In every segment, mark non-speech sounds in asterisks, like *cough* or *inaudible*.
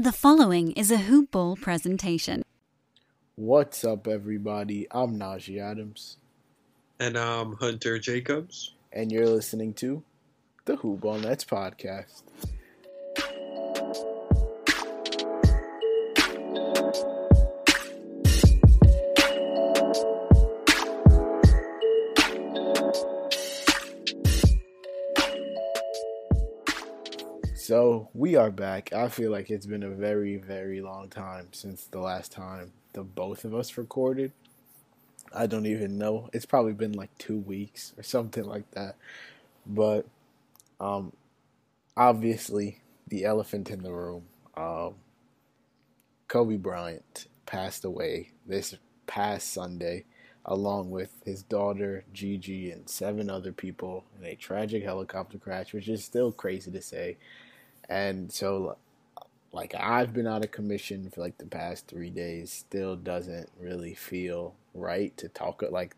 The following is a Hoop Ball presentation. What's up, everybody? I'm Najee Adams, And I'm Hunter Jacobs. and you're listening to the Hoop Ball Nets podcast. So we are back. I feel like it's been a very, very long time since the last time the both of us recorded. I don't even know. It's probably been like two weeks or something like that. But um, obviously, the elephant in the room. Um, Kobe Bryant passed away this past Sunday, along with his daughter Gigi and seven other people in a tragic helicopter crash, which is still crazy to say. And so, like, I've been out of commission for like the past three days. Still doesn't really feel right to talk. Like,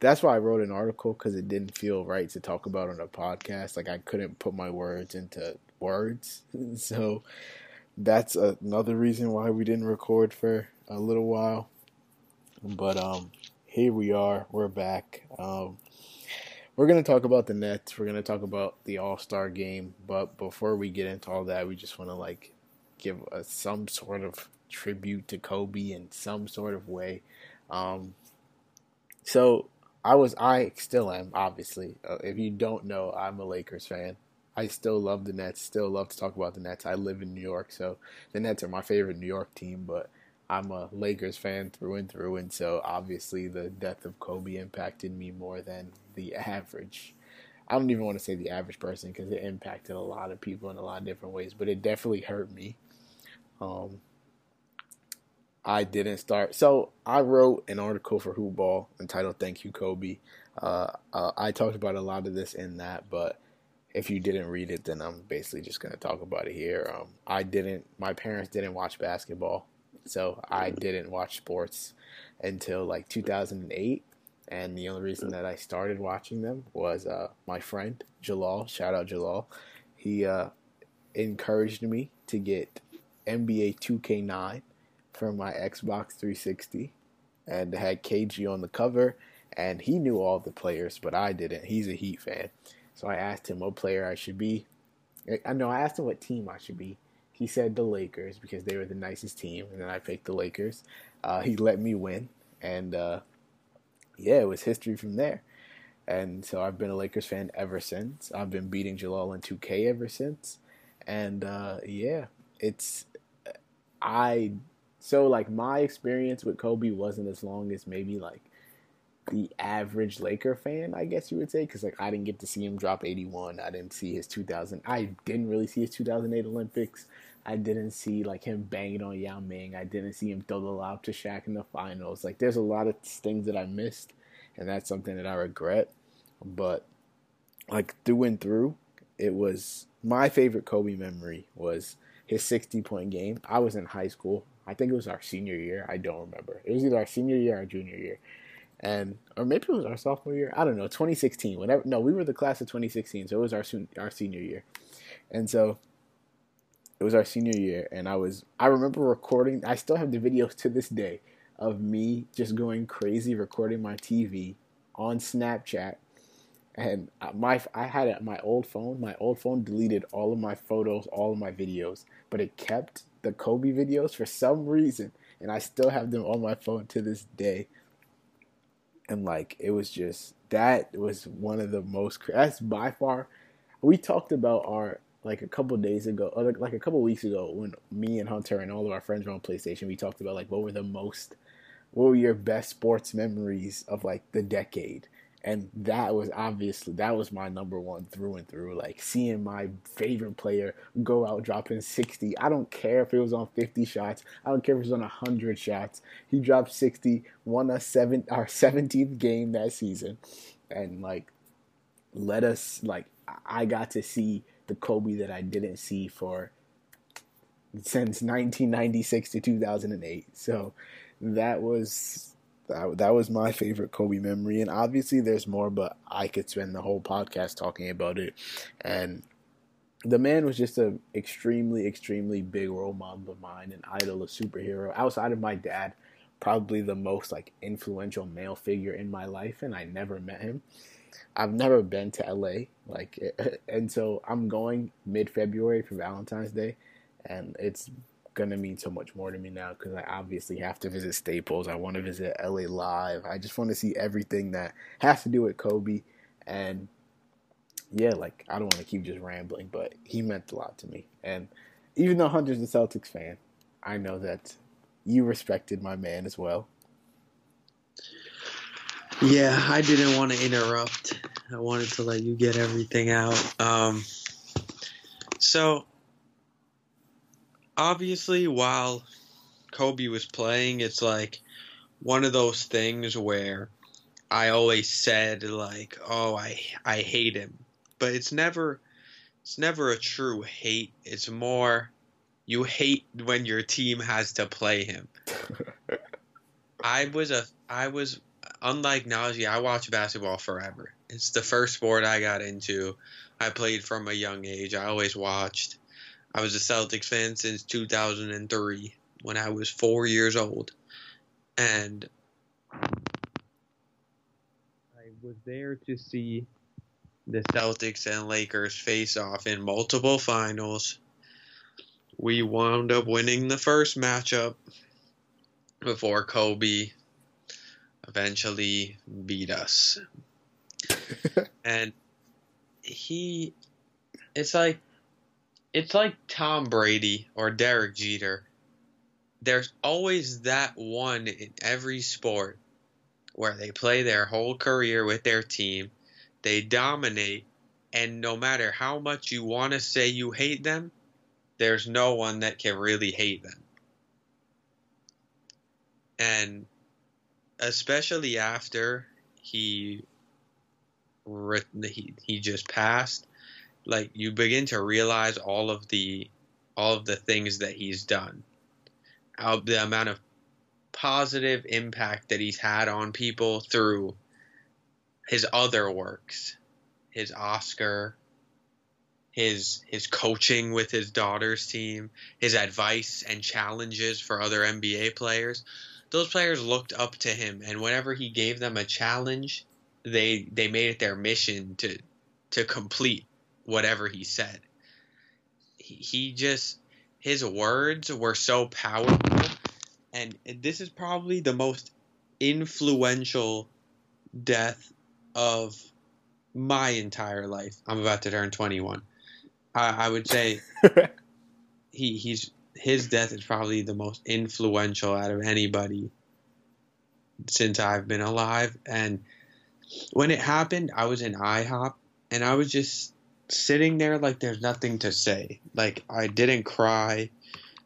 that's why I wrote an article because it didn't feel right to talk about on a podcast. Like, I couldn't put my words into words. *laughs* so, that's another reason why we didn't record for a little while. But um, here we are. We're back. Um, we're going to talk about the Nets. We're going to talk about the All Star game. But before we get into all that, we just want to like give a, some sort of tribute to Kobe in some sort of way. Um, so I was, I still am, obviously. Uh, if you don't know, I'm a Lakers fan. I still love the Nets. Still love to talk about the Nets. I live in New York, so the Nets are my favorite New York team. But I'm a Lakers fan through and through, and so obviously the death of Kobe impacted me more than the average. I don't even want to say the average person because it impacted a lot of people in a lot of different ways, but it definitely hurt me. Um, I didn't start. So I wrote an article for Hoop Ball entitled "Thank You, Kobe." Uh, uh, I talked about a lot of this in that, but if you didn't read it, then I'm basically just going to talk about it here. Um, I didn't. My parents didn't watch basketball, so I didn't watch sports until like 2008. And the only reason that I started watching them was uh, my friend Jalal. Shout out Jalal. He uh, encouraged me to get NBA 2K9 for my Xbox 360, and had KG on the cover. And he knew all the players, but I didn't. He's a Heat fan, so I asked him what player I should be. I know I asked him what team I should be. He said the Lakers because they were the nicest team, and then I picked the Lakers. Uh, he let me win, and uh, yeah, it was history from there. And so I've been a Lakers fan ever since. I've been beating Jalal in 2K ever since, and uh, yeah, it's I. So like my experience with Kobe wasn't as long as maybe like the average Laker fan, I guess you would say, because like I didn't get to see him drop 81. I didn't see his 2000. I didn't really see his 2008 Olympics. I didn't see like him banging on Yao Ming. I didn't see him throw the lob to Shaq in the finals. Like there's a lot of things that I missed, and that's something that I regret. But like through and through, it was my favorite Kobe memory was his 60 point game. I was in high school. I think it was our senior year. I don't remember. It was either our senior year or junior year and or maybe it was our sophomore year. I don't know, 2016. Whatever. No, we were the class of 2016, so it was our our senior year, and so it was our senior year. And I was I remember recording. I still have the videos to this day of me just going crazy recording my TV on Snapchat. And my I had my old phone. My old phone deleted all of my photos, all of my videos, but it kept the Kobe videos for some reason, and I still have them on my phone to this day and like it was just that was one of the most that's by far we talked about our like a couple days ago or like a couple weeks ago when me and hunter and all of our friends were on playstation we talked about like what were the most what were your best sports memories of like the decade and that was obviously that was my number one through and through. Like seeing my favorite player go out dropping sixty. I don't care if it was on fifty shots. I don't care if it was on hundred shots. He dropped sixty, won a seven our seventeenth game that season, and like let us like I got to see the Kobe that I didn't see for since 1996 to 2008. So that was that, that was my favorite Kobe memory. And obviously, there's more, but I could spend the whole podcast talking about it. And the man was just an extremely, extremely big role model of mine, an idol, a superhero. Outside of my dad, probably the most like influential male figure in my life, and I never met him. I've never been to LA, like, and so I'm going mid February for Valentine's Day, and it's gonna mean so much more to me now because I obviously have to visit Staples. I want to visit LA Live. I just want to see everything that has to do with Kobe. And yeah, like I don't want to keep just rambling, but he meant a lot to me. And even though Hunter's a Celtics fan, I know that you respected my man as well. Yeah, I didn't want to interrupt. I wanted to let you get everything out. Um, so obviously while Kobe was playing, it's like one of those things where I always said like, "Oh, I I hate him," but it's never it's never a true hate. It's more you hate when your team has to play him. *laughs* I was a I was unlike Najee. I watched basketball forever. It's the first sport I got into. I played from a young age. I always watched. I was a Celtics fan since 2003 when I was four years old. And I was there to see the Celtics and Lakers face off in multiple finals. We wound up winning the first matchup before Kobe eventually beat us. *laughs* and he, it's like it's like Tom Brady or Derek Jeter. There's always that one in every sport where they play their whole career with their team, they dominate, and no matter how much you want to say you hate them, there's no one that can really hate them. And especially after he he, he just passed, like you begin to realize all of the all of the things that he's done. How the amount of positive impact that he's had on people through his other works his oscar his his coaching with his daughter's team his advice and challenges for other nba players those players looked up to him and whenever he gave them a challenge they they made it their mission to to complete whatever he said. He, he just his words were so powerful and this is probably the most influential death of my entire life. I'm about to turn 21. I, I would say *laughs* he he's his death is probably the most influential out of anybody since I've been alive. And when it happened, I was in IHOP and I was just sitting there like there's nothing to say. Like I didn't cry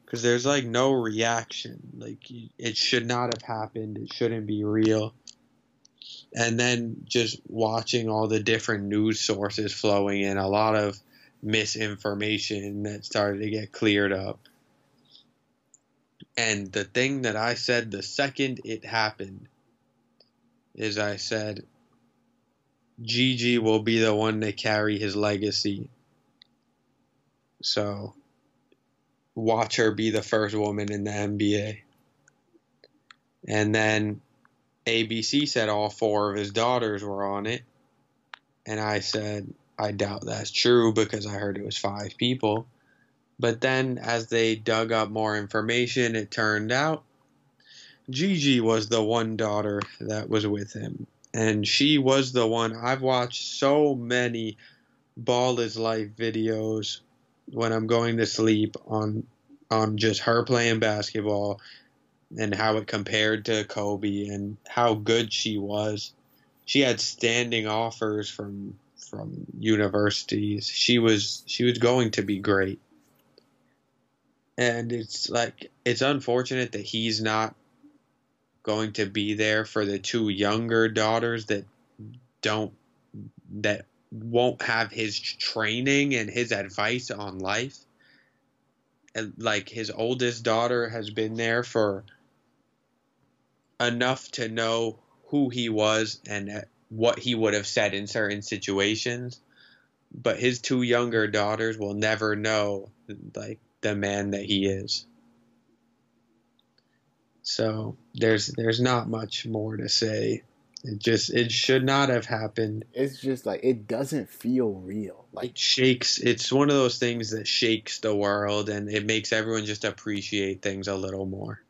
because there's like no reaction. Like it should not have happened. It shouldn't be real. And then just watching all the different news sources flowing in, a lot of misinformation that started to get cleared up. And the thing that I said the second it happened is I said, Gigi will be the one to carry his legacy. So watch her be the first woman in the NBA. And then ABC said all four of his daughters were on it. And I said, I doubt that's true because I heard it was five people. But then as they dug up more information, it turned out Gigi was the one daughter that was with him and she was the one I've watched so many ball is life videos when I'm going to sleep on on just her playing basketball and how it compared to Kobe and how good she was. she had standing offers from from universities. She was she was going to be great. And it's like it's unfortunate that he's not going to be there for the two younger daughters that don't that won't have his training and his advice on life. And like his oldest daughter has been there for enough to know who he was and uh, what he would have said in certain situations. But his two younger daughters will never know like the man that he is. So there's there's not much more to say. It just it should not have happened. It's just like it doesn't feel real. Like it shakes. It's one of those things that shakes the world, and it makes everyone just appreciate things a little more.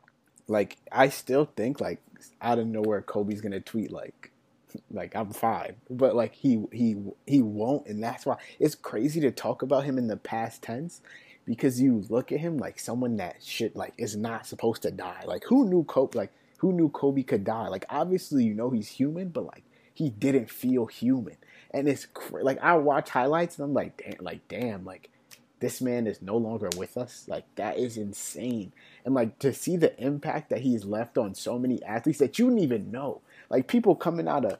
Like I still think like out of nowhere Kobe's gonna tweet like *laughs* like I'm fine, but like he he he won't, and that's why it's crazy to talk about him in the past tense because you look at him like someone that shit like is not supposed to die. Like who knew Kobe? Like who knew Kobe could die? Like obviously you know he's human, but like he didn't feel human, and it's like I watch highlights and I'm like damn, like damn, like this man is no longer with us. Like that is insane. And like to see the impact that he's left on so many athletes that you didn't even know. Like people coming out of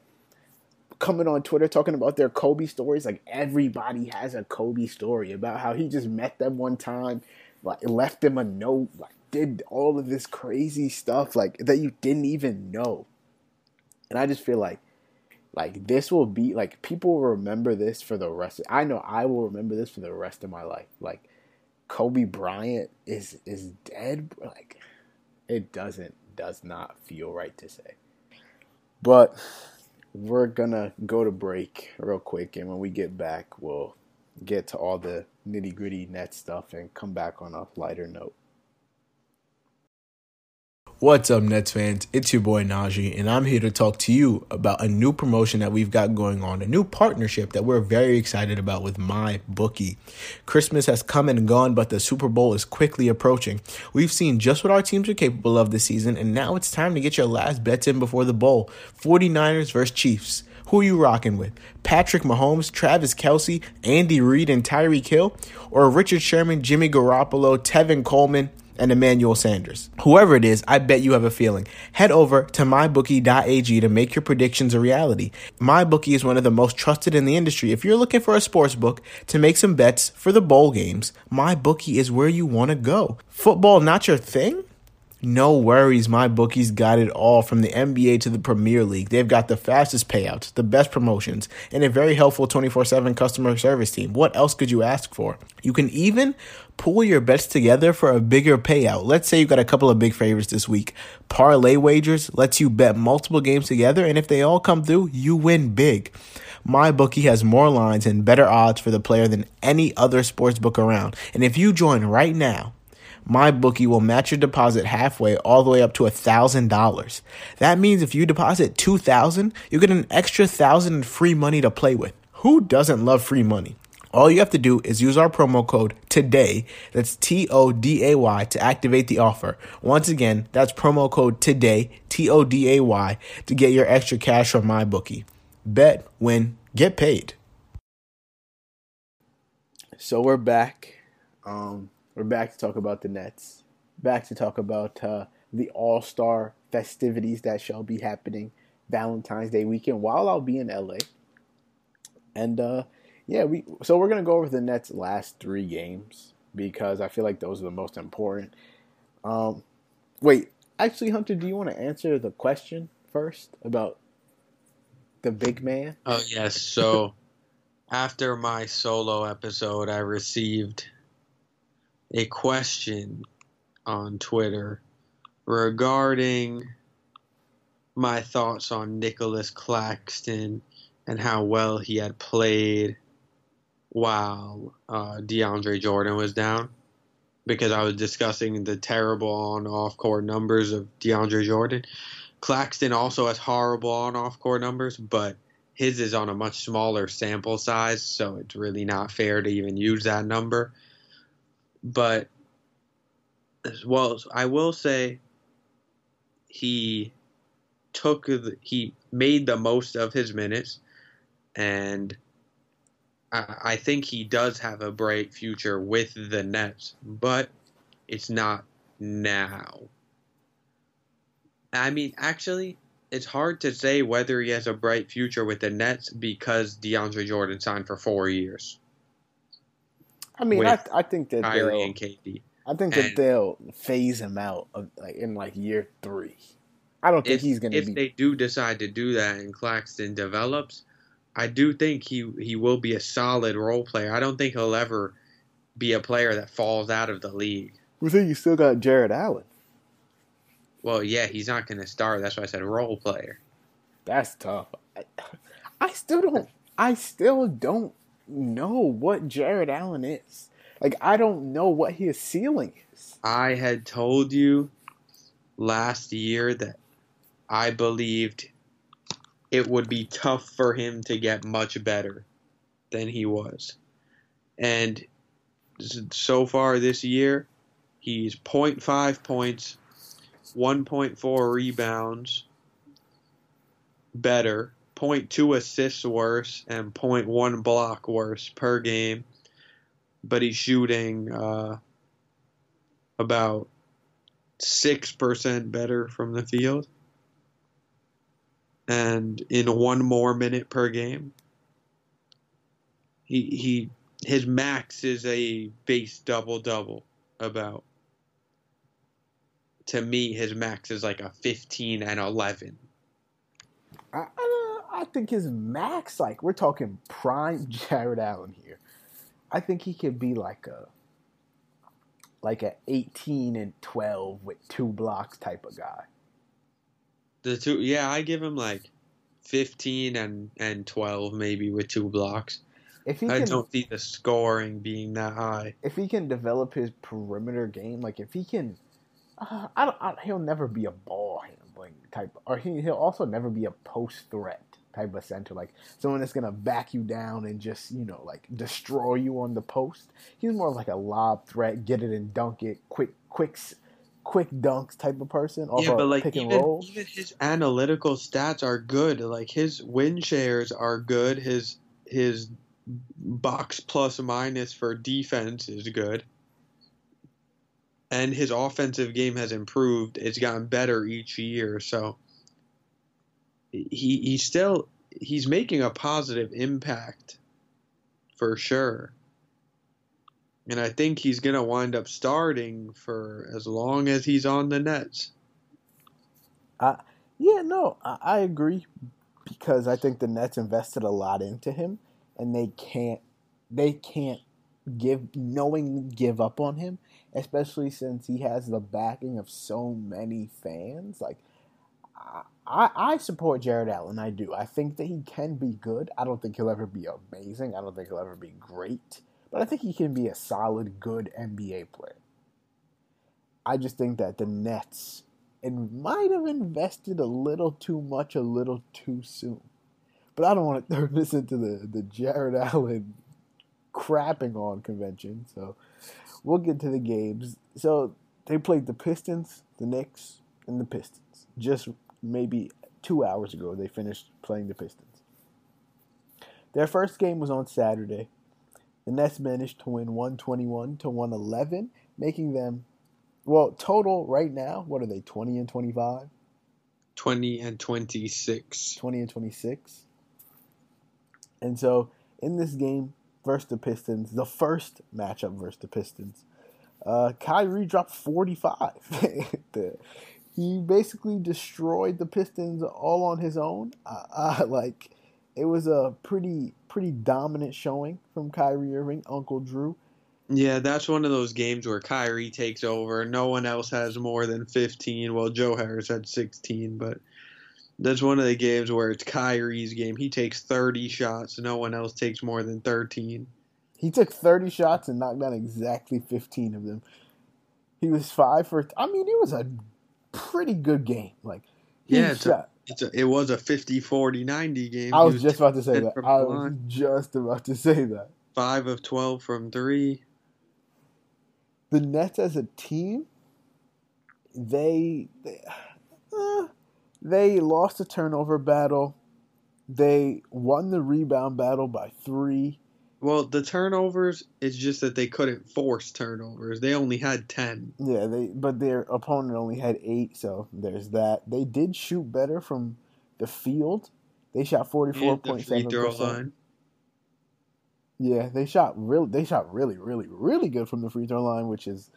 coming on Twitter talking about their Kobe stories. Like everybody has a Kobe story about how he just met them one time, like left them a note, like did all of this crazy stuff like that you didn't even know. And I just feel like like this will be like people will remember this for the rest of, I know I will remember this for the rest of my life. Like Kobe Bryant is is dead like it doesn't does not feel right to say. But we're gonna go to break real quick, and when we get back, we'll get to all the nitty gritty net stuff and come back on a lighter note. What's up, Nets fans? It's your boy Najee, and I'm here to talk to you about a new promotion that we've got going on, a new partnership that we're very excited about with MyBookie. Christmas has come and gone, but the Super Bowl is quickly approaching. We've seen just what our teams are capable of this season, and now it's time to get your last bets in before the bowl 49ers versus Chiefs. Who are you rocking with? Patrick Mahomes, Travis Kelce, Andy Reid, and Tyreek Hill? Or Richard Sherman, Jimmy Garoppolo, Tevin Coleman? And Emmanuel Sanders. Whoever it is, I bet you have a feeling. Head over to mybookie.ag to make your predictions a reality. MyBookie is one of the most trusted in the industry. If you're looking for a sports book to make some bets for the bowl games, MyBookie is where you want to go. Football not your thing? No worries, MyBookie's got it all from the NBA to the Premier League. They've got the fastest payouts, the best promotions, and a very helpful 24 7 customer service team. What else could you ask for? You can even pool your bets together for a bigger payout. Let's say you've got a couple of big favorites this week. Parlay wagers lets you bet multiple games together, and if they all come through, you win big. MyBookie has more lines and better odds for the player than any other sports book around. And if you join right now, MyBookie will match your deposit halfway all the way up to a thousand dollars. That means if you deposit two thousand, you get an extra thousand in free money to play with. Who doesn't love free money? All you have to do is use our promo code today. That's T O D A Y to activate the offer. Once again, that's promo code today, T O D A Y, to get your extra cash from MyBookie. Bet, win, get paid. So we're back. Um, we're back to talk about the Nets. Back to talk about uh, the All Star festivities that shall be happening Valentine's Day weekend while I'll be in LA. And uh, yeah, we so we're gonna go over the Nets' last three games because I feel like those are the most important. Um, wait, actually, Hunter, do you want to answer the question first about the big man? Oh yes. So *laughs* after my solo episode, I received a question on Twitter regarding my thoughts on Nicolas Claxton and how well he had played while uh, DeAndre Jordan was down because I was discussing the terrible on off court numbers of DeAndre Jordan. Claxton also has horrible on off court numbers, but his is on a much smaller sample size, so it's really not fair to even use that number. But as well, I will say he took the, he made the most of his minutes, and I, think he does have a bright future with the Nets, but it's not now. I mean, actually, it's hard to say whether he has a bright future with the Nets because DeAndre Jordan signed for four years. I mean, I, I think that Kyrie they'll, and KD. I think that and- they'll phase him out of, like in like year three. I don't think If, he's going to be. if be. they do decide to do that and Claxton develops, I do think he he will be a solid role player. I don't think he'll ever be a player that falls out of the league. Well, think you still got Jarrett Allen. Well, yeah, he's not going to start. That's why I said role player. That's tough. I, I still don't. I still don't know what Jarrett Allen is. Like I don't know what his ceiling is. I had told you last year that I believed it would be tough for him to get much better than he was. And so far this year, he's 0.5 points, 1.4 rebounds better, 0.2 assists worse, and 0.1 block worse per game. But he's shooting uh, about 6% better from the field and in one more minute per game. He he his max is a base double double about. To me, his max is like a 15 and 11. I, I, I think his max, like we're talking prime *laughs* Jarrett Allen here. I think he could be like a like a eighteen and twelve with two blocks type of guy. The two, yeah, I give him like 15 and and 12 maybe with two blocks. If he I can, don't see the scoring being that high. if he can develop his perimeter game, like if he can, uh, I don't, I, he'll never be a ball handling type, or he he'll also never be a post threat type of center, like someone that's gonna back you down and just you know like destroy you on the post. He's more of like a lob threat, get it and dunk it, quick, quick, quick dunks type of person. Yeah, but like even, even his analytical stats are good. Like his win shares are good. His his box plus minus for defense is good. And his offensive game has improved. It's gotten better each year. So he he's still he's making a positive impact for sure. And I think he's gonna wind up starting for as long as he's on the Nets. Yeah, no, I, I agree because I think the Nets invested a lot into him, and they can't they can't give knowingly give up on him, especially since he has the backing of so many fans. Like, I, I support Jarrett Allen. I do. I think that he can be good. I don't think he'll ever be amazing. I don't think he'll ever be great, but I think he can be a solid, good NBA player. I just think that the Nets and might have invested a little too much a little too soon. But I don't want to turn this into the, the Jarrett Allen crapping on convention. So we'll get to the games. So they played the Pistons, the Knicks, and the Pistons. Just maybe two hours ago, they finished playing the Pistons. Their first game was on Saturday. The Nets managed to win 121 to 111, making them well, total right now, what are they, 20 and 25? 20 and 26. 20 and 26. And so in this game versus the Pistons, the first matchup versus the Pistons, uh, Kyrie dropped 45. *laughs* He basically destroyed the Pistons all on his own. Uh, uh, like it was a pretty pretty dominant showing from Kyrie Irving, Uncle Drew. Yeah, that's one of those games where Kyrie takes over. No one else has more than 15. Well, Joe Harris had 16, but that's one of the games where it's Kyrie's game. He takes 30 shots. No one else takes more than 13. He took 30 shots and knocked down exactly 15 of them. He was five for. I mean, it was a pretty good game. Like, he Yeah, shot. It's a, it was a 50 40 90 game. I He was just about to say that. I was line. just about to say that. 5 of 12 from 3. The Nets as a team, they, they uh, They lost the turnover battle. They won the rebound battle by three. Well, the turnovers, it's just that they couldn't force turnovers. They only had 10. Yeah, they but their opponent only had eight, so there's that. They did shoot better from the field. They shot forty four And the point free seven throw percent. line. Yeah, they shot real. They shot really, really, really good from the free throw line, which is,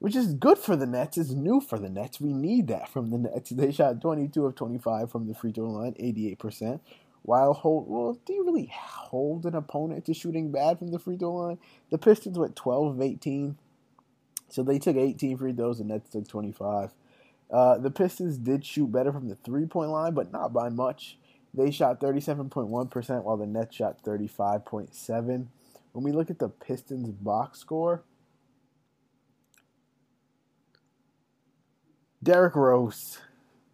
which is good for the Nets. It's new for the Nets. We need that from the Nets. They shot twenty two of twenty five from the free throw line, eighty eight percent. While hold, well, do you really hold an opponent to shooting bad from the free throw line? The Pistons went twelve of eighteen, so they took eighteen free throws. The Nets took twenty five. Uh, the Pistons did shoot better from the three point line, but not by much. They shot 37.1%, while the Nets shot 35.7. When we look at the Pistons box score, Derrick Rose,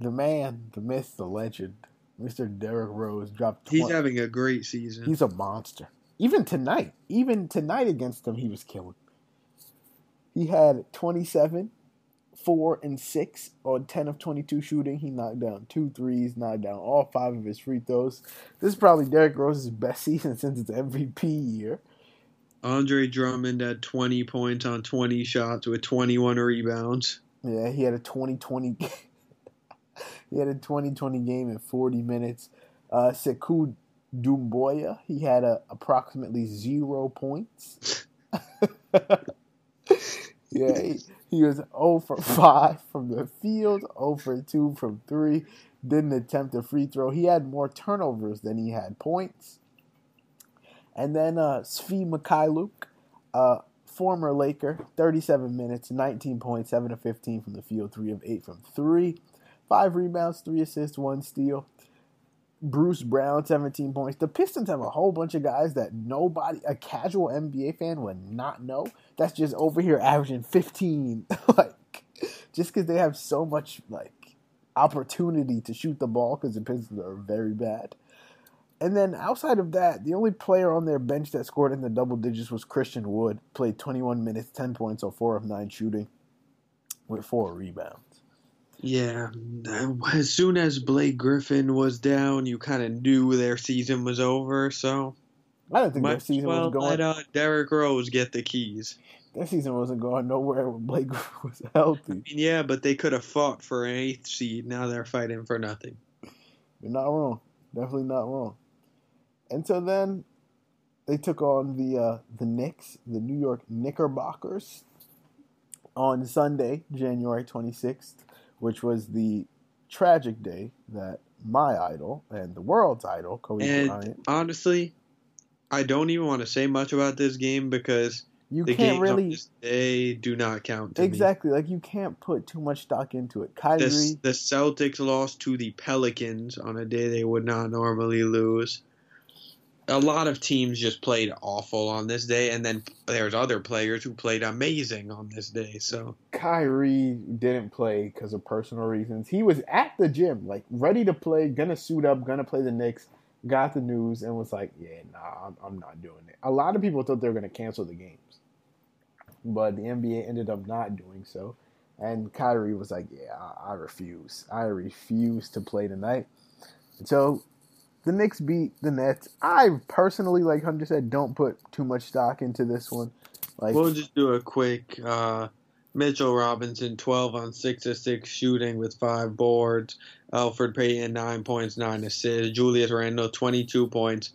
the man, the myth, the legend, Mr. Derrick Rose dropped 20. He's having a great season. He's a monster. Even tonight, even tonight against them, he was killing. He had 27, 4, and 6 on 10 of 22 shooting. He knocked down two threes, knocked down all five of his free throws. This is probably Derrick Rose's best *laughs* season since his MVP year. Andre Drummond had 20 points on 20 shots with 21 rebounds. Yeah, he had a 2020 *laughs* He had a 2020 game in 40 minutes. Uh Sekou Doumbouya, he had a, approximately zero points. *laughs* yeah, he, he was 0 for 5 from the field, 0 for 2 from 3. Didn't attempt a free throw. He had more turnovers than he had points. And then uh, Svi Mykhailiuk, uh, former Laker, 37 minutes, 19 points, 7 of 15 from the field, 3 of 8 from 3. 5 rebounds, 3 assists, 1 steal. Bruce Brown, 17 points. The Pistons have a whole bunch of guys that nobody, a casual NBA fan, would not know. That's just over here averaging 15. *laughs* like, just because they have so much, like, opportunity to shoot the ball because the Pistons are very bad. And then outside of that, the only player on their bench that scored in the double digits was Christian Wood. Played 21 minutes, 10 points, or 4 of 9 shooting with 4 rebounds. Yeah, as soon as Blake Griffin was down, you kind of knew their season was over. So I don't think their might as season well was going. let uh, Derrick Rose get the keys. Their season wasn't going nowhere when Blake Griffin *laughs* was healthy. I mean, yeah, but they could have fought for an eighth seed. Now they're fighting for nothing. You're not wrong. Definitely not wrong. And so then they took on the uh, the Knicks, the New York Knickerbockers, on Sunday, January 26th, which was the tragic day that my idol and the world's idol, Kobe And Bryant, honestly, I don't even want to say much about this game because you the can't really day do not count to me. exactly like you can't put too much stock into it. Kyrie, The, the Celtics lost to the Pelicans on a day they would not normally lose. A lot of teams just played awful on this day, and then there's other players who played amazing on this day. So Kyrie didn't play because of personal reasons. He was at the gym, like ready to play, gonna suit up, gonna play the Knicks. Got the news and was like, "Yeah, nah, I'm, I'm not doing it." A lot of people thought they were gonna cancel the games, but the NBA ended up not doing so. And Kyrie was like, "Yeah, I, I refuse. I refuse to play tonight." So the Knicks beat the Nets. I personally, like Hunter said, don't put too much stock into this one. Like, we'll just do a quick. Uh, Mitchell Robinson, 12 on 6 of 6 shooting with 5 boards. Elfrid Payton, 9 points, 9 assists. Julius Randle, 22 points,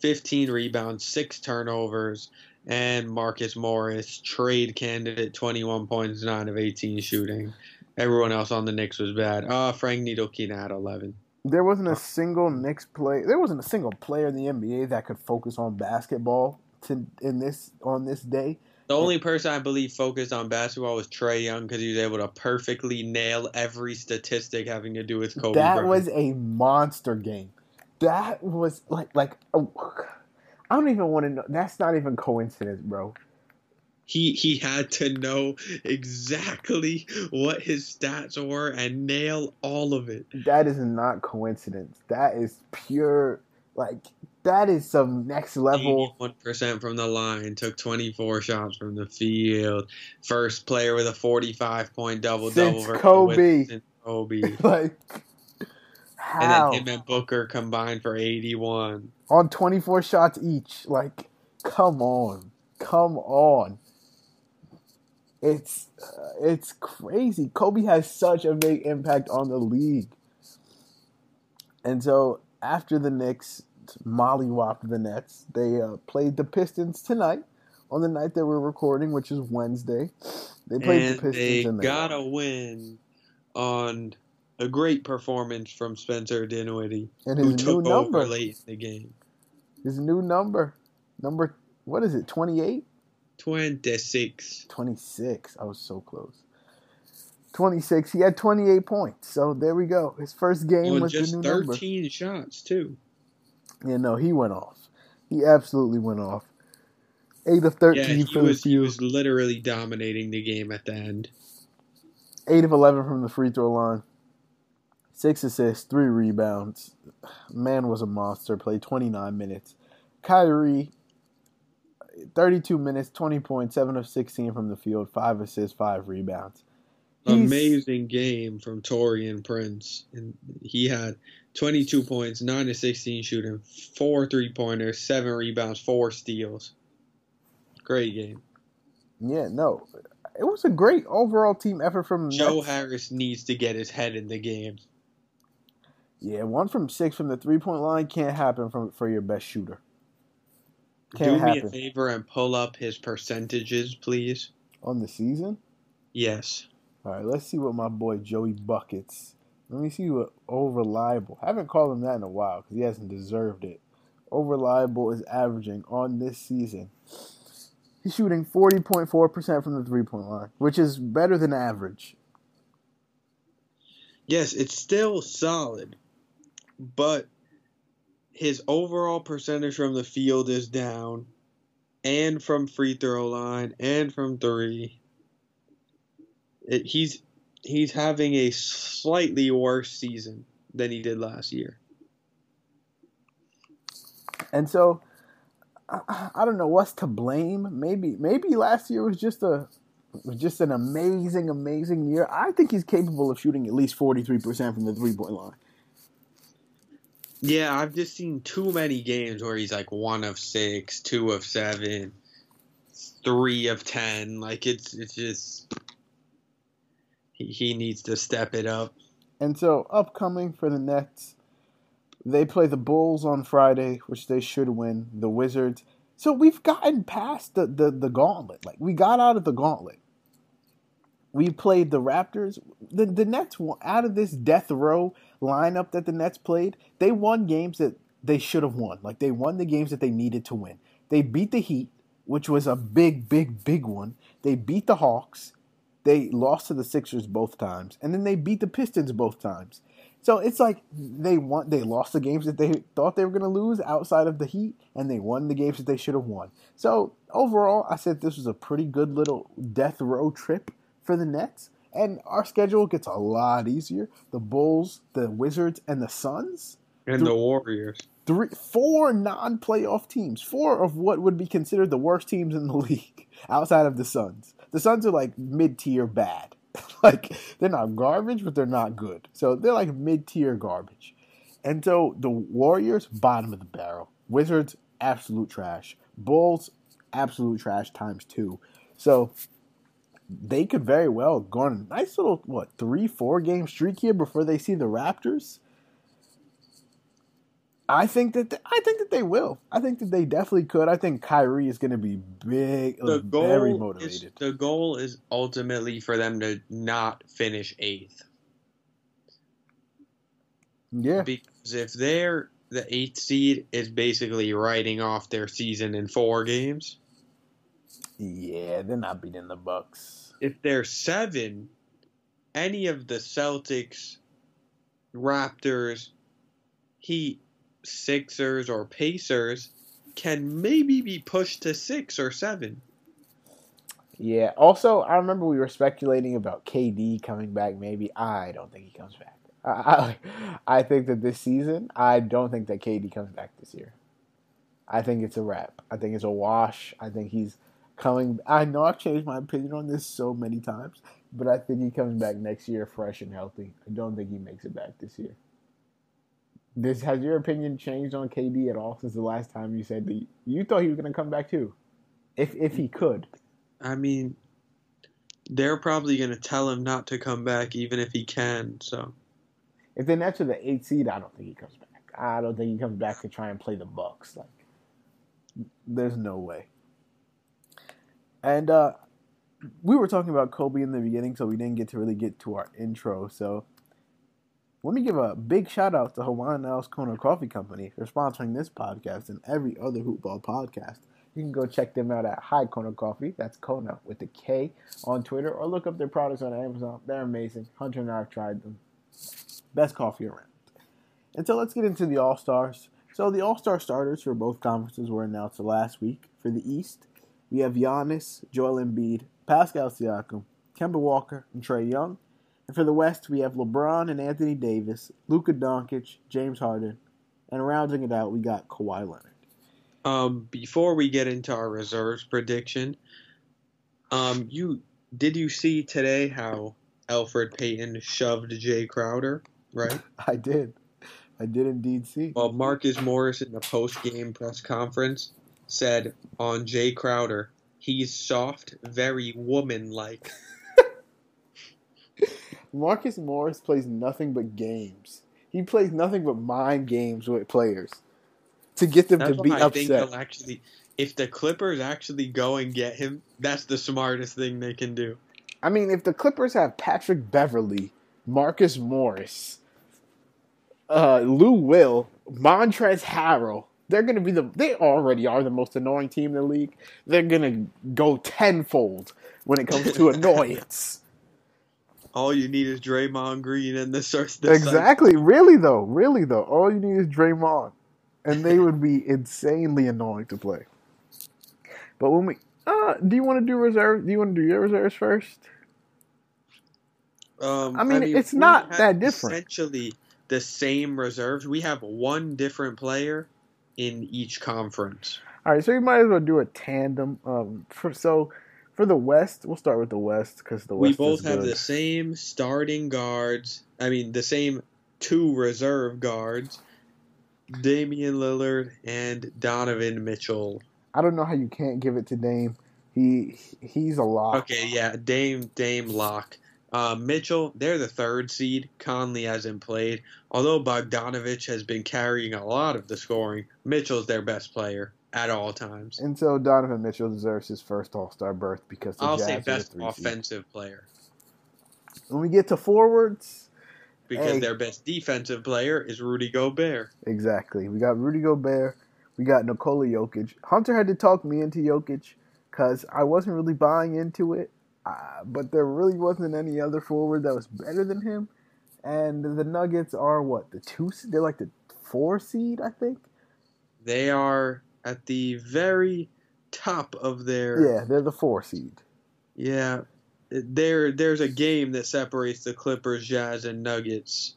15 rebounds, 6 turnovers. And Marcus Morris, trade candidate, 21 points, 9 of 18 shooting. Everyone else on the Knicks was bad. Uh, Frank Ntilikina had 11. There wasn't a single Knicks play. There wasn't a single player in the NBA that could focus on basketball to in this on this day. The only person I believe focused on basketball was Trae Young because he was able to perfectly nail every statistic having to do with Kobe. that was a monster game. That was like like oh, I don't even want to know. That's not even coincidence, bro. He he had to know exactly what his stats were and nail all of it. That is not coincidence. That is pure like that is some next level. One percent from the line, took twenty four shots from the field. First player with a forty five point double double Since Kobe. Kobe. *laughs* Like How? And then him and Booker combined for 81. On 24 shots each. Like, come on. Come on. It's uh, it's crazy. Kobe has such a big impact on the league. And so after the Knicks mollywopped the Nets, they uh, played the Pistons tonight on the night that we're recording, which is Wednesday. They played and the Pistons they and they got a win on a great performance from Spencer Dinwiddie, and who his new took number, over late in the game. his new number, number what is it? 28? 26. 26. I was so close. 26. He had 28 points. So there we go. His first game was the just new number. 13 shots, too. Yeah, no, he went off. He absolutely went off. 8 of 13 Yeah, he for was, the he was literally dominating the game at the end. 8 of 11 from the free throw line. 6 assists, 3 rebounds. Man was a monster. Played 29 minutes. Kyrie, 32 minutes, 20 points, 7 of 16 from the field, 5 assists, 5 rebounds. He's- Amazing game from Taurean Prince. And he had 22 points, 9 to 16 shooting, 4 three pointers, 7 rebounds, 4 steals. Great game. Yeah, no. It was a great overall team effort from Joe Nets. Harris needs to get his head in the game. Yeah, one from six from the three point line can't happen from for your best shooter. Can't Do me a favor and pull up his percentages, please. on the season. Yes. All right, let's see what my boy Joey buckets. Let me see what reliable. I haven't called him that in a while because he hasn't deserved it. Reliable is averaging on this season. He's shooting forty point four percent from the three point line, which is better than average. Yes, it's still solid, but his overall percentage from the field is down, and from free throw line, and from three. It, he's he's having a slightly worse season than he did last year. And so I, I don't know what's to blame. Maybe maybe last year was just a was just an amazing amazing year. I think he's capable of shooting at least 43% from the three-point line. Yeah, I've just seen too many games where he's like one of six, two of seven, three of ten. Like it's it's just he, he needs to step it up. And so upcoming for the Nets, they play the Bulls on Friday, which they should win, the Wizards. So we've gotten past the the, the gauntlet. Like we got out of the gauntlet. We played the Raptors. The the Nets out of this death row lineup that the Nets played, they won games that they should have won. Like they won the games that they needed to win. They beat the Heat, which was a big, big, big one. They beat the Hawks. They lost to the Sixers both times, and then they beat the Pistons both times. So it's like they won. They lost the games that they thought they were going to lose outside of the Heat, and they won the games that they should have won. So overall, I said this was a pretty good little death row trip for the Nets, and our schedule gets a lot easier. The Bulls, the Wizards, and the Suns. And the Warriors. Three, four non-playoff teams. Four of what would be considered the worst teams in the *laughs* league, outside of the Suns. The Suns are like mid-tier bad. *laughs* like they're not garbage, but they're not good. So they're like mid-tier garbage. And so the Warriors, bottom of the barrel. Wizards, absolute trash. Bulls, absolute trash times two. So they could very well go on a nice little what three, four game streak here before they see the Raptors. I think that th- I think that they will. I think that they definitely could. I think Kyrie is going to be big, The very goal motivated. is the goal is ultimately for them to not finish eighth. yeah, Because if they're the eighth seed is basically writing off their season in four games. Yeah, they're not beating the Bucks. If they're seven, any of the Celtics, Raptors, Heat, Sixers, or Pacers can maybe be pushed to six or seven. Yeah. Also, I remember we were speculating about KD coming back. Maybe I don't think he comes back. I, I, I think that this season, I don't think that KD comes back this year. I think it's a wrap. I think it's a wash. I think he's coming. I know I've changed my opinion on this so many times, but I think he comes back next year fresh and healthy. I don't think he makes it back this year. This has your opinion changed on KD at all since the last time you said that you thought he was going to come back too, if if he could. I mean, they're probably going to tell him not to come back even if he can. So If the Nets are the eight seed, I don't think he comes back. I don't think he comes back to try and play the Bucks. Like, there's no way. And uh, we were talking about Kobe in the beginning, so we didn't get to really get to our intro. So let me give a big shout out to Hawaiian Isles Kona Coffee Company for sponsoring this podcast and every other Hoopball podcast. You can go check them out at High Kona Coffee. That's Kona with the K on Twitter, or look up their products on Amazon. They're amazing. Hunter and I have tried them. Best coffee around. And so let's get into the All Stars. So the All Star starters for both conferences were announced last week. For the East, we have Giannis, Joel Embiid, Pascal Siakam, Kemba Walker, and Trae Young. And for the West, we have LeBron and Anthony Davis, Luka Doncic, James Harden, and rounding it out, we got Kawhi Leonard. um, before we get into our reserves prediction, um, you did you see today how Elfrid Payton shoved Jae Crowder? Right. *laughs* I did. I did indeed see. Well, Marcus Morris in the post game press conference said on Jae Crowder, he's soft, very woman like. *laughs* Marcus Morris plays nothing but games. He plays nothing but mind games with players to get them That's to be I think upset. they'll actually, if the Clippers actually go and get him, that's the smartest thing they can do. I mean, if the Clippers have Patrick Beverley, Marcus Morris, uh, Lou Will, Montrezl Harrell, they're going to be the. They already are the most annoying team in the league. They're going to go tenfold when it comes to *laughs* annoyance. All you need is Draymond Green and this starts The exactly. Really though. Really though. All you need is Draymond, and they would be insanely annoying to play. But when we, uh, do you want to do reserve? Do you want to do your reserves first? Um, I mean, it's not that different. Essentially, the same reserves. We have one different player in each conference. All right, so you might as well do a tandem. Um, for so for the West, we'll start with the West because the West. We both is have good. the same starting guards. I mean, the same two reserve guards: Damian Lillard and Donovan Mitchell. I don't know how you can't give it to Dame. He he's a lock. Okay, yeah, Dame Dame Lock. Uh, Mitchell, they're the third seed. Conley hasn't played. Although Bogdanovic has been carrying a lot of the scoring, Mitchell's their best player at all times. And so Donovan Mitchell deserves his first All Star berth because the I'll Jazz say best three seed. offensive player When we get to forwards, because Hey. their best defensive player is Rudy Gobert. exactly. We got Rudy Gobert. We got Nikola Jokic. Hunter had to talk me into Jokic because I wasn't really buying into it. Uh, but there really wasn't any other forward that was better than him. And the Nuggets are what the two? They're like the four seed, I think. They are at the very top of their Yeah, they're the four seed. Yeah, there there's a game that separates the Clippers, Jazz, and Nuggets.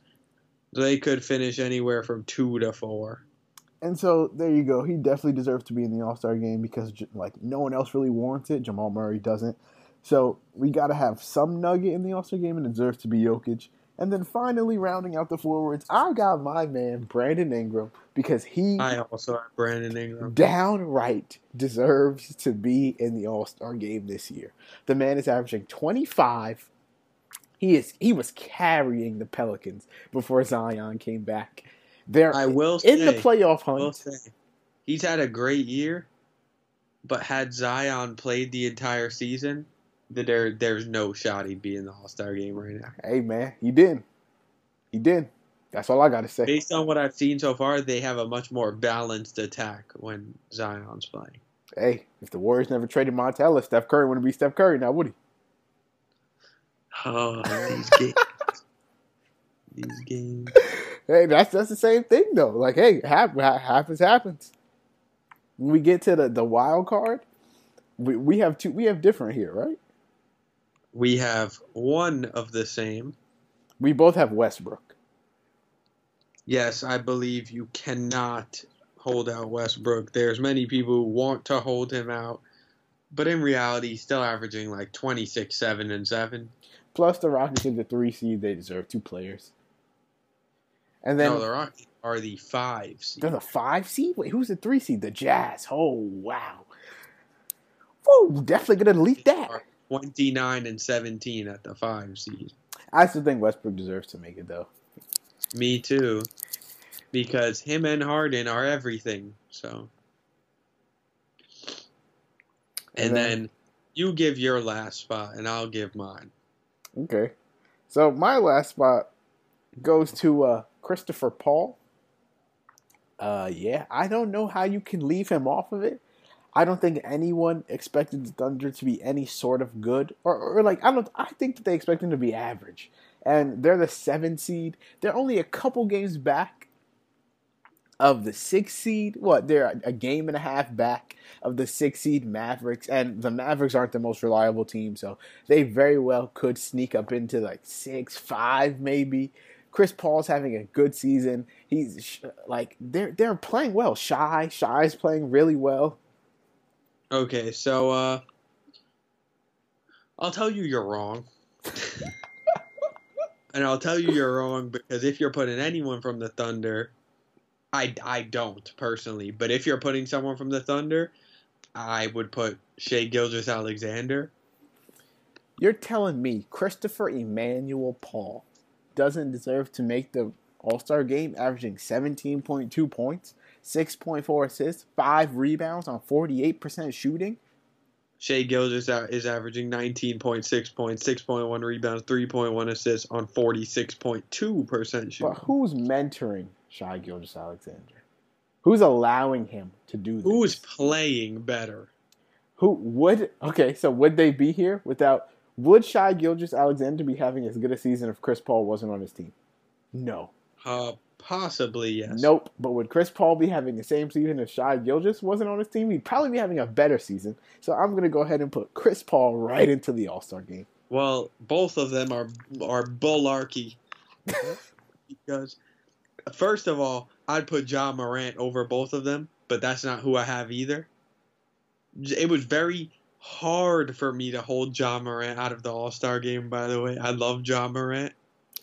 They could finish anywhere from two to four. And so there you go. He definitely deserves to be in the All Star game because like no one else really warrants it. Jamal Murray doesn't. So we got to have some nugget in the All Star game, and it deserves to be Jokic. And then finally, rounding out the forwards, I got my man Brandon Ingram because he I also have Brandon Ingram. downright deserves to be in the All Star game this year. The man is averaging 25. He is he was carrying the Pelicans before Zion came back. They're I will in the say- playoff I will hunt. say, he's had a great year, but had Zion played the entire season, there there's no shot he'd be in the All Star game right now. Hey man, he didn't. He did. That's all I got to say. Based on what I've seen so far, they have a much more balanced attack when Zion's playing. Hey, if the Warriors never traded Monta Ellis, Steph Curry wouldn't be Steph Curry now, would he? Oh, these *laughs* games. these games. Hey, that's that's the same thing though. Like, hey, half, ha- happens happens. When we get to the, the wild card, we we have two. We have different here, right? We have one of the same. We both have Westbrook. Yes, I believe you cannot hold out Westbrook. There's many people who want to hold him out, but in reality, he's still averaging like 26, 7, and 7. Plus, the Rockets are the three seed. They deserve two players. And then no, the Rockets are the five seed. they're the five seed. Wait, who's the three seed? The Jazz. Oh wow. Whoa, definitely gonna delete that. Are 29 and 17 at the five seed. I still think Westbrook deserves to make it though. Me too. Because him and Harden are everything. So. And, And then- then, you give your last spot, and I'll give mine. Okay. So my last spot goes to uh, Christopher Paul. Uh, yeah, I don't know how you can leave him off of it. I don't think anyone expected the Thunder to be any sort of good, or, or like I don't. I think that they expect them to be average, and they're the seven seed. They're only a couple games back of the six seed. What? They're a- game and a half back of the six seed Mavericks, and the Mavericks aren't the most reliable team, so they very well could sneak up into like six, five, maybe. Chris Paul's having a good season. He's like they're they're playing well. Shai, Shai's playing really well. Okay, so, uh. I'll tell you you're wrong. *laughs* and I'll tell you you're wrong because if you're putting anyone from the Thunder, I, I don't personally, but if you're putting someone from the Thunder, I would put Shai Gilgeous-Alexander. You're telling me Christopher Emmanuel Paul doesn't deserve to make the All Star game, averaging 17.2 points, 6.4 assists, five rebounds on 48% shooting? Shai Gilgeous is averaging 19.6 points, 6.1 rebounds, 3.1 assists on 46.2% shooting. But who's mentoring Shai Gilgeous-Alexander? Who's allowing him to do this? Who's playing better? Who would okay? So would they be here without? Would Shai Gilgeous-Alexander be having as good a season if Chris Paul wasn't on his team? No, Uh, possibly yes. nope. But would Chris Paul be having the same season if Shai Gilgeous wasn't on his team? He'd probably be having a better season. So I'm gonna go ahead and put Chris Paul right into the All Star game. Well, both of them are are bullarchy. because first of all, I'd put Ja Morant over both of them, but that's not who I have either. It was very hard for me to hold Ja Morant out of the All Star game. By the way, I love Ja Morant.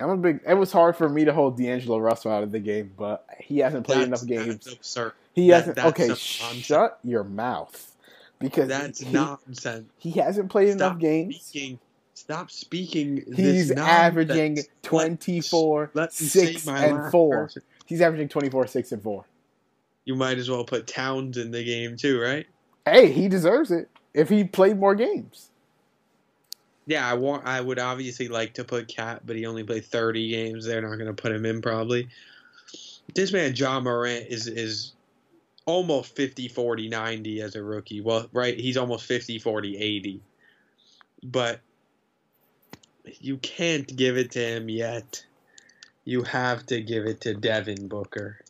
I'm a big. It was hard for me to hold D'Angelo Russell out of the game, but he hasn't played enough games. That's absurd. He that- hasn't. that's okay, nonsense. shut your mouth, because That's he, nonsense. he hasn't played enough games. speaking. Stop speaking. He's averaging Let- 24, let me 6, and 4. person. He's averaging 24, 6, and 4. You might as well put Towns in the game too, right? Hey, he deserves it if he played more games. Yeah, I want. I would obviously like to put Cat, but he only played 30 games. They're not going to put him in probably. This man, Ja Morant, is is almost 50, 40, 90 as a rookie. Well, right, he's almost 50, 40, 80. But you can't give it to him yet. You have to give it to Devin Booker.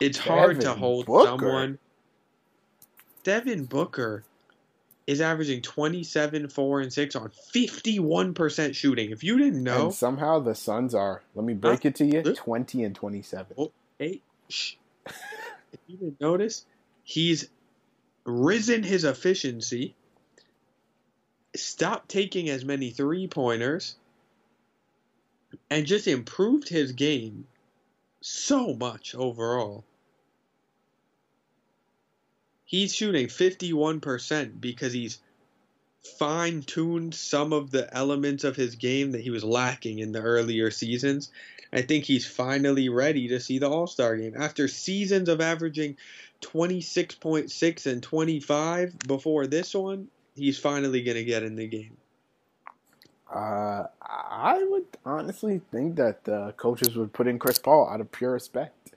It's hard to hold Booker? someone. Devin Booker is averaging 27, 4, and 6 on 51% shooting. If you didn't know, And somehow the Suns are, let me break it to you, 20 and 27. Oh. hey, shh. *laughs* if you didn't notice, he's risen his efficiency, stopped taking as many three pointers, and just improved his game so much overall. He's shooting 51% because he's fine tuned some of the elements of his game that he was lacking in the earlier seasons. I think he's finally ready to see the All Star game. After seasons of averaging 26.6 and 25 before this one, he's finally going to get in the game. Uh, I would honestly think that the coaches would put in Chris Paul out of pure respect.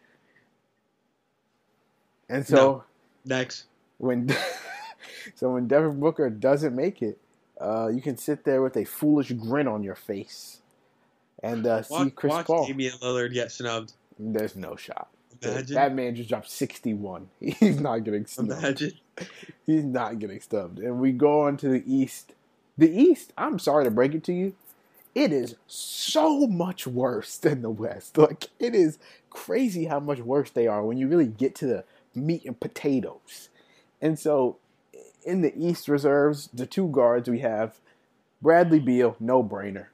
And so No. Next. when *laughs* so when Devin Booker doesn't make it, uh, you can sit there with a foolish grin on your face and uh, see Watch, Chris watch Paul. Damian Lillard get snubbed. There's no shot. Imagine. That man just dropped 61. *laughs* He's not getting snubbed. Imagine. *laughs* He's not getting stubbed. And we go on to the East. The East, I'm sorry to break it to you, it is so much worse than the West. Like, it is crazy how much worse they are when you really get to the meat and potatoes. And so, in the East reserves, the two guards we have Bradley Beal, no brainer.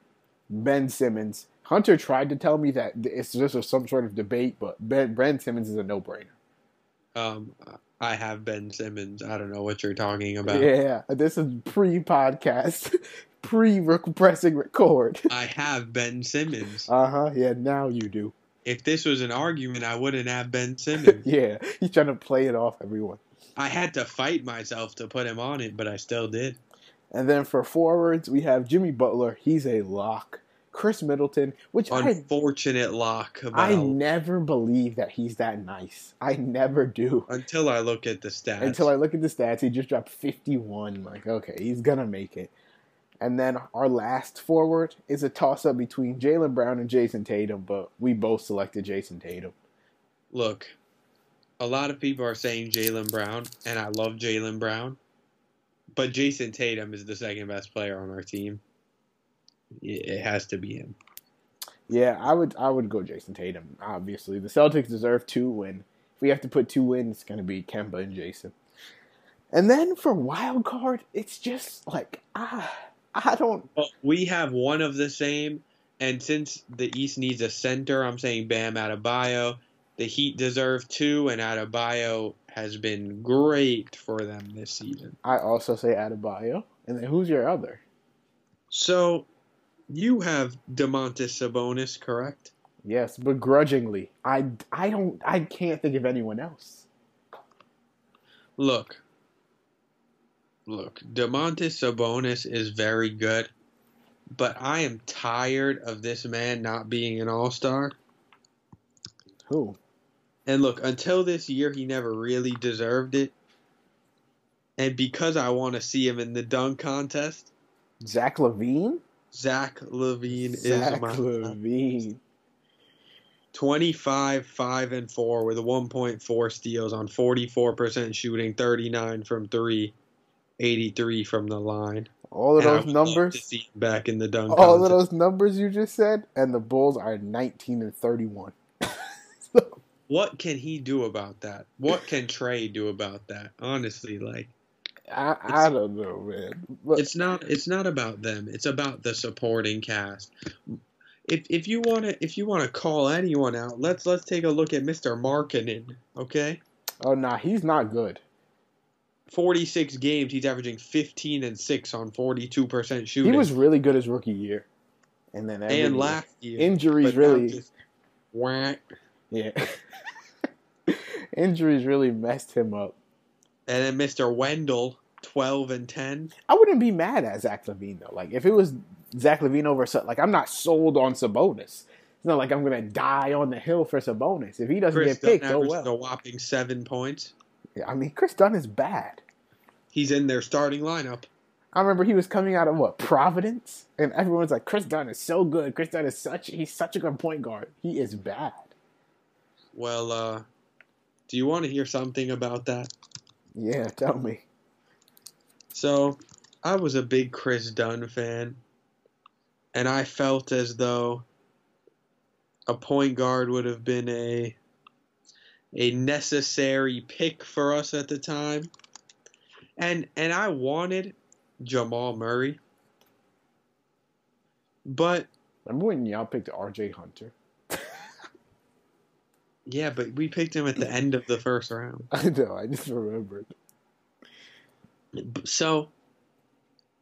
Ben Simmons, Hunter tried to tell me that it's just some sort of debate, but Ben, Ben Simmons is a no brainer. Um, I have Ben Simmons. I don't know what you're talking about. Yeah, this is pre podcast, pre *laughs* pressing record. I have Ben Simmons. Uh huh. Yeah, now you do. If this was an argument, I wouldn't have Ben *laughs* Simmons. yeah, he's trying to play it off everyone. I had to fight myself to put him on it, but I still did. And then for forwards, we have Jimmy Butler. He's a lock. Khris Middleton, which unfortunate I, lock. About. I never believe that he's that nice. I never do until I look at the stats. Until I look at the stats, he just dropped fifty-one. Like, okay, he's gonna make it. And then our last forward is a toss-up between Jaylen Brown and Jayson Tatum, but we both selected Jayson Tatum. Look, a lot of people are saying Jaylen Brown, and I love Jaylen Brown, but Jayson Tatum is the second best player on our team it has to be him. Yeah, I would I would go Jayson Tatum. Obviously, the Celtics deserve two win. If we have to put two wins, it's going to be Kemba and Jason. And then for wild card, it's just like ah, I don't. Well, we have one of the same, and since the East needs a center, I'm saying Bam Adebayo. The Heat deserve two, and Adebayo has been great for them this season. I also say Adebayo. And then who's your other? So you have Domantas Sabonis, correct? Yes, begrudgingly. I, I don't I can't think of anyone else. Look. Look, Domantas Sabonis is very good, but I am tired of this man not being an all-star. Who? And look, until this year he never really deserved it. And because I want to see him in the dunk contest, Zach LaVine. Zach LaVine Zach is my Zach LaVine. 25, 5, and 4 with a 1.4 steals on 44% shooting, 39 from 3, 83 from the line. All of and those numbers back in the dunk. All contest. of those numbers you just said, and the Bulls are 19 and 31. *laughs* so. What can he do about that? What can Trey do about that? Honestly, like I, I don't know, man. But, it's not it's not about them. It's about the supporting cast. If if you want to if you want to call anyone out, let's let's take a look at Mr. Markkanen, okay? Oh nah, he's not good. 46 games, he's averaging 15 and 6 on 42% shooting. He was really good his rookie year. And then and last year. Injuries really just, whack. Yeah. *laughs* Injuries really messed him up. And then Mr. Wendell, 12 and 10. I wouldn't be mad at Zach LaVine, though. Like, if it was Zach LaVine over, like, I'm not sold on Sabonis. It's not like I'm going to die on the hill for Sabonis. If he doesn't Chris get picked, oh well. a whopping seven points. I mean, Kris Dunn is bad. He's in their starting lineup. I remember he was coming out of what Providence, and everyone's like, "Kris Dunn is so good. Kris Dunn is such he's such a good point guard. He is bad." Well, uh, do you want to hear something about that? Yeah, tell me. So, I was a big Kris Dunn fan, and I felt as though a point guard would have been a a necessary pick for us at the time. And and I wanted Jamal Murray. But I remember when y'all picked RJ Hunter? *laughs* Yeah, but we picked him at the end of the first round. *laughs* I know. I just remembered. So,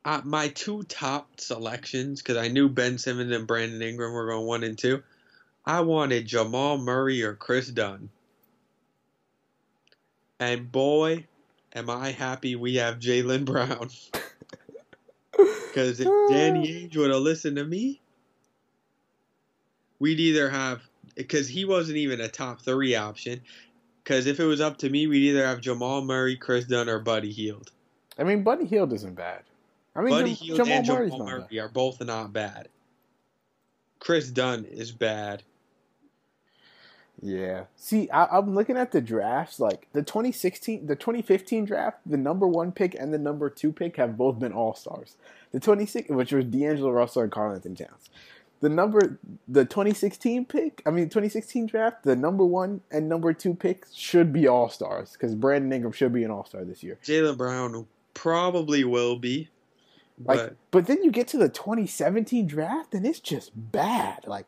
uh, my two top selections, because I knew Ben Simmons and Brandon Ingram were going one and two. I wanted Jamal Murray or Kris Dunn. And boy, am I happy we have Jaylen Brown. *laughs* Because if Danny Ainge would have listened to me, we'd either have because he wasn't even a top three option. Because if it was up to me, we'd either have Jamal Murray, Kris Dunn, or Buddy Hield. I mean, Buddy Hield isn't bad. I mean, Buddy Jamal and Jamal Murray bad. are both not bad. Kris Dunn is bad. Yeah. See, I, am looking at the drafts. Like the 2016, the 2015 draft, the number one pick and the number two pick have both been all stars. The 26, which was D'Angelo Russell and Karl-Anthony Towns the number the 2016 pick i mean 2016 draft the number one and number two picks should be all stars because brandon ingram should be an all-star this year jaylen brown probably will be Like, but but then you get to the 2017 draft and it's just bad. Like,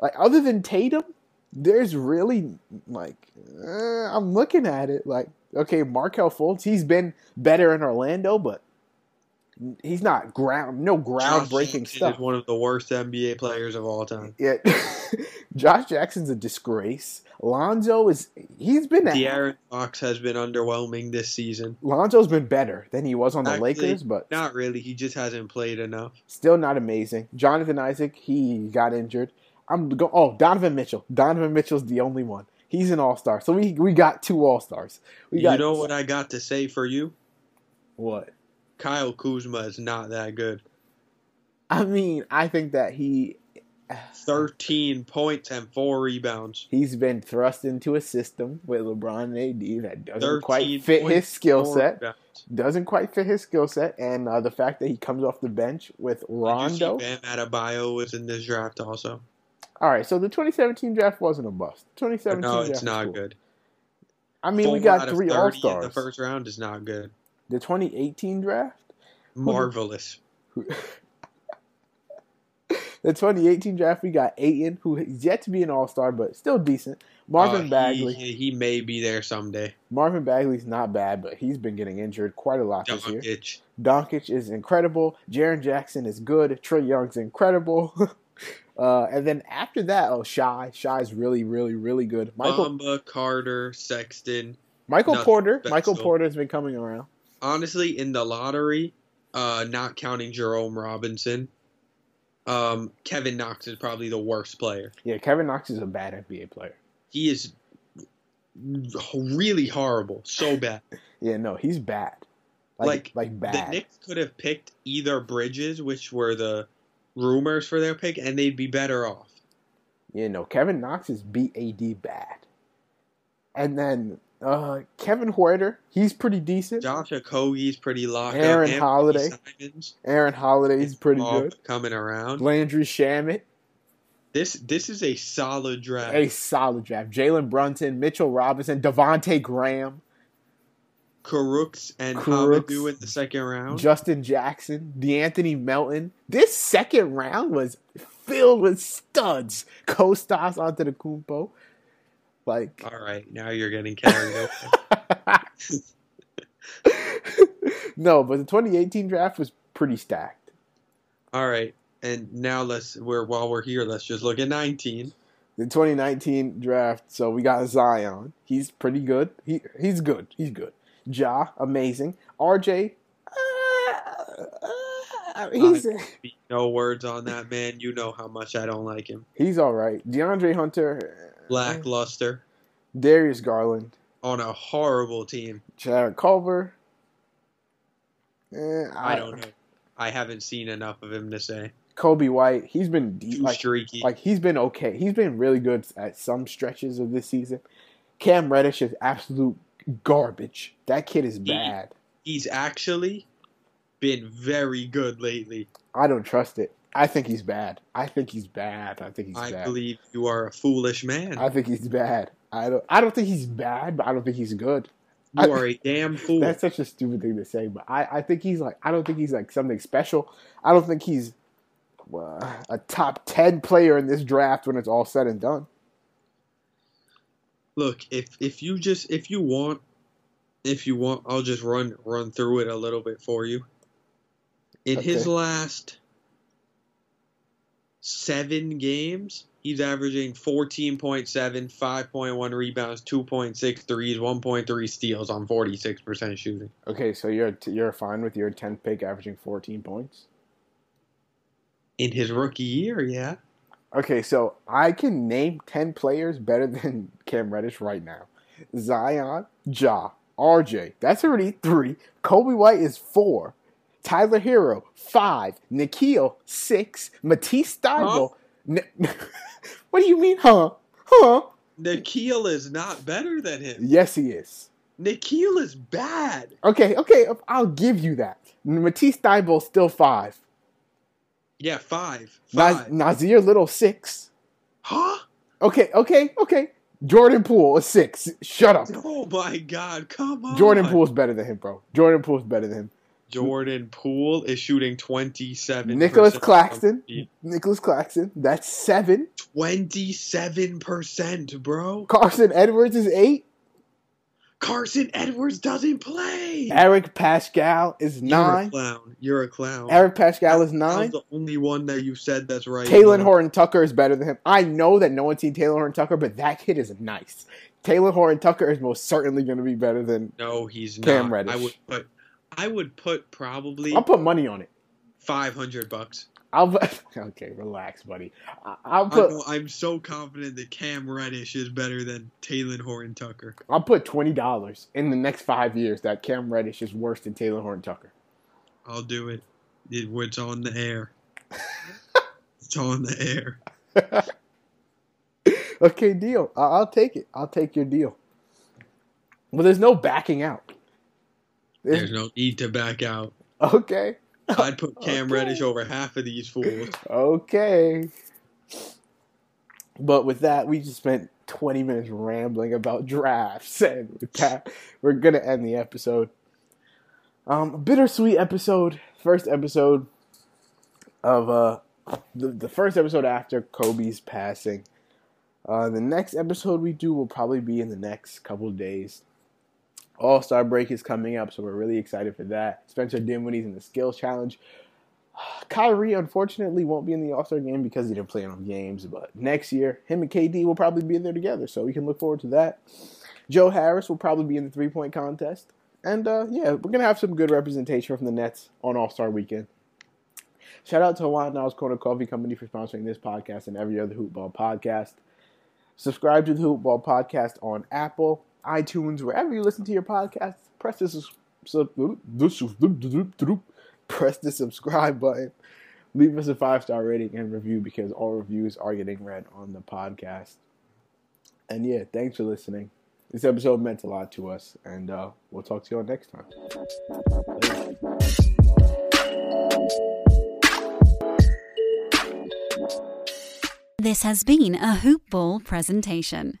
like other than Tatum, there's really like uh, I'm looking at it like okay, Markelle Fultz, he's been better in Orlando, but he's not ground no groundbreaking stuff. is one of the worst NBA players of all time. Yeah, *laughs* Josh Jackson's a disgrace. Lonzo is he's been De'Aaron Fox has been underwhelming this season. Lonzo's been better than he was on the Lakers, but Not really. He just hasn't played enough. still not amazing. Jonathan Isaac, he got injured. I'm go. Oh, Donovan Mitchell. Donovan Mitchell's the only one. He's an all star. So we we got two all stars. We got you know what I got to say for you? what? Kyle Kuzma is not that good. I mean, I think that he 13 points and 4 rebounds. he's been thrust into a system with LeBron and AD that doesn't quite fit his skill set. Doesn't quite fit his skill set, and uh, the fact that he comes off the bench with Did you Rondo. see Bam Adebayo was in this draft also. All right, so the 2017 draft wasn't a bust. 2017 No, draft it's not cool. good. I mean, we got three all in The first round is not good. The 2018 draft. Marvelous. *laughs* The 2018 draft, we got Ayton, who is yet to be an All Star, but still decent. Marvin Uh, Bagley. He, he may be there someday. Marvin Bagley's not bad, but he's been getting injured quite a lot this year. Doncic is incredible. Jaren Jackson is good. Trae Young's incredible. *laughs* uh, and then after that, oh, Shai. Shai's really, really, really good. Michael Bamba, Carter, Sexton. Michael nothing Porter. Michael Porter's been coming around. Honestly, in the lottery, uh, not counting Jerome Robinson, um, Kevin Knox is probably the worst player. Yeah, Kevin Knox is a bad NBA player. He is really horrible, so bad. *laughs* Yeah, no, he's bad. Like, Like, like, The. Knicks could have picked either Bridges, which were the rumors for their pick, and they'd be better off. You know, Kevin Knox is BAD bad. And then uh, Kevin Huerter, he's pretty decent. Josh Okogie's pretty locked Aaron up. Holiday. Aaron Holiday's pretty good. coming around. Landry Shamet, This this is a solid draft. a solid draft. Jalen Brunson, Mitchell Robinson, Devontae Graham, Crooks and Crooks. Hamadou in the second round. Justin Jackson, DeAnthony Melton. This second round was filled with studs. Kostas Antetokounmpo. Like, All right, now you're getting carried away. *laughs* *laughs* no, but the 2018 draft was pretty stacked. All right, and now let's we're while we're here, let's just look at 19. The 2019 draft, so we got Zion. He's pretty good. He he's good. He's good. Ja, amazing. RJ, uh, uh, he's *laughs* No words on that man. You know how much I don't like him. he's all right. DeAndre Hunter, uh, Lackluster Darius Garland, on a horrible team. Jarrett Culver. Eh, I don't know. I haven't seen enough of him to say. Coby White, he's been de- Too like streaky. like he's been okay. He's been really good at some stretches of this season. Cam Reddish is absolute garbage. That kid is bad. He's actually been very good lately. I don't trust it. I think he's bad. I think he's bad. I think he's I bad. believe you are a foolish man. I think he's bad. I don't. I don't think he's bad, but I don't think he's good. you are a damn *laughs* fool. That's such a stupid thing to say, but I, I think he's like. I don't think he's like something special. I don't think he's uh, a top ten player in this draft when it's all said and done. Look, if if you just if you want if you want, I'll just run run through it a little bit for you. In his last seven games, he's averaging 14.7, 5.1 rebounds, 2.6 threes, 1.3 steals on 46% shooting. Okay, so you're you're fine with your tenth pick averaging fourteen points. In his rookie year, yeah. Okay, so I can name 10 players better *laughs* than Cam Reddish right now. Zion, Ja, RJ, that's already three. Coby White is four. Tyler Herro, five. Nickeil, six. Matisse Thybulle. N- *laughs* what do you mean, huh? Huh? Nickeil is not better than him. Yes, he is. Nickeil is bad. Okay, okay, I'll give you that. Matisse Thybulle still five. Yeah, five. Naz- Nassir Little, six. Huh? Okay, okay, okay. Jordan Poole, a six. Shut up. Oh my god, come on. Jordan Poole's better than him, bro. Jordan Poole's better than him. Jordan Poole is shooting 27. Nicolas Claxton. Nicolas Claxton. That's seven. 27%, bro. Carson Edwards is eight. Carson Edwards doesn't play. Eric Paschall is nine. You're a clown. You're a clown. Eric Paschall is I'm nine. the only one that you said that's right. Taylor No. Horton Tucker is better than him. I know that no one's seen Taylor Horton Tucker, but that kid is nice. Taylor Horton Tucker is most certainly going to be better than. No, he's Cam not. Reddish. I would put. I would put probably I'll put money on it. 500 bucks. I'll put, *laughs* okay, relax, buddy. I- I'll I put know, I'm so confident that Cam Reddish is better than Taylor Horton Tucker. I'll put twenty dollars in the next five years that Cam Reddish is worse than Taylor Horton Tucker. I'll do it. it it's on the air. *laughs* it's on the air. *laughs* okay, deal. I- I'll take it. I'll take your deal. Well, there's no backing out. There's- There's no need to back out. okay. *laughs* I'd put Cam Okay. Reddish over half of these fools. Okay. But with that, we just spent 20 minutes rambling about drafts, and with that, we're gonna end the episode. Um, bittersweet episode, first episode of uh, the the first episode after Kobe's passing. Uh, the next episode we do will probably be in the next couple days. All Star break is coming up, so we're really excited for that. Spencer Dinwiddie's in the skills challenge. *sighs* Kyrie unfortunately won't be in the All Star game because he didn't play enough games. But next year, him and KD will probably be in there together, so we can look forward to that. Joe Harris will probably be in the three point contest, and uh, yeah, we're gonna have some good representation from the Nets on All Star weekend. Shout out to Hawaiian Isles Kona Coffee Company for sponsoring this podcast and every other Hoopball podcast. Subscribe to the Hoopball podcast on Apple, iTunes, wherever you listen to your podcast. Press sub- press the subscribe button. Leave us a five star rating and review because all reviews are getting read on the podcast. And yeah, thanks for listening. This episode meant a lot to us, and uh, we'll talk to you all next time. This has been a Hoop Ball presentation.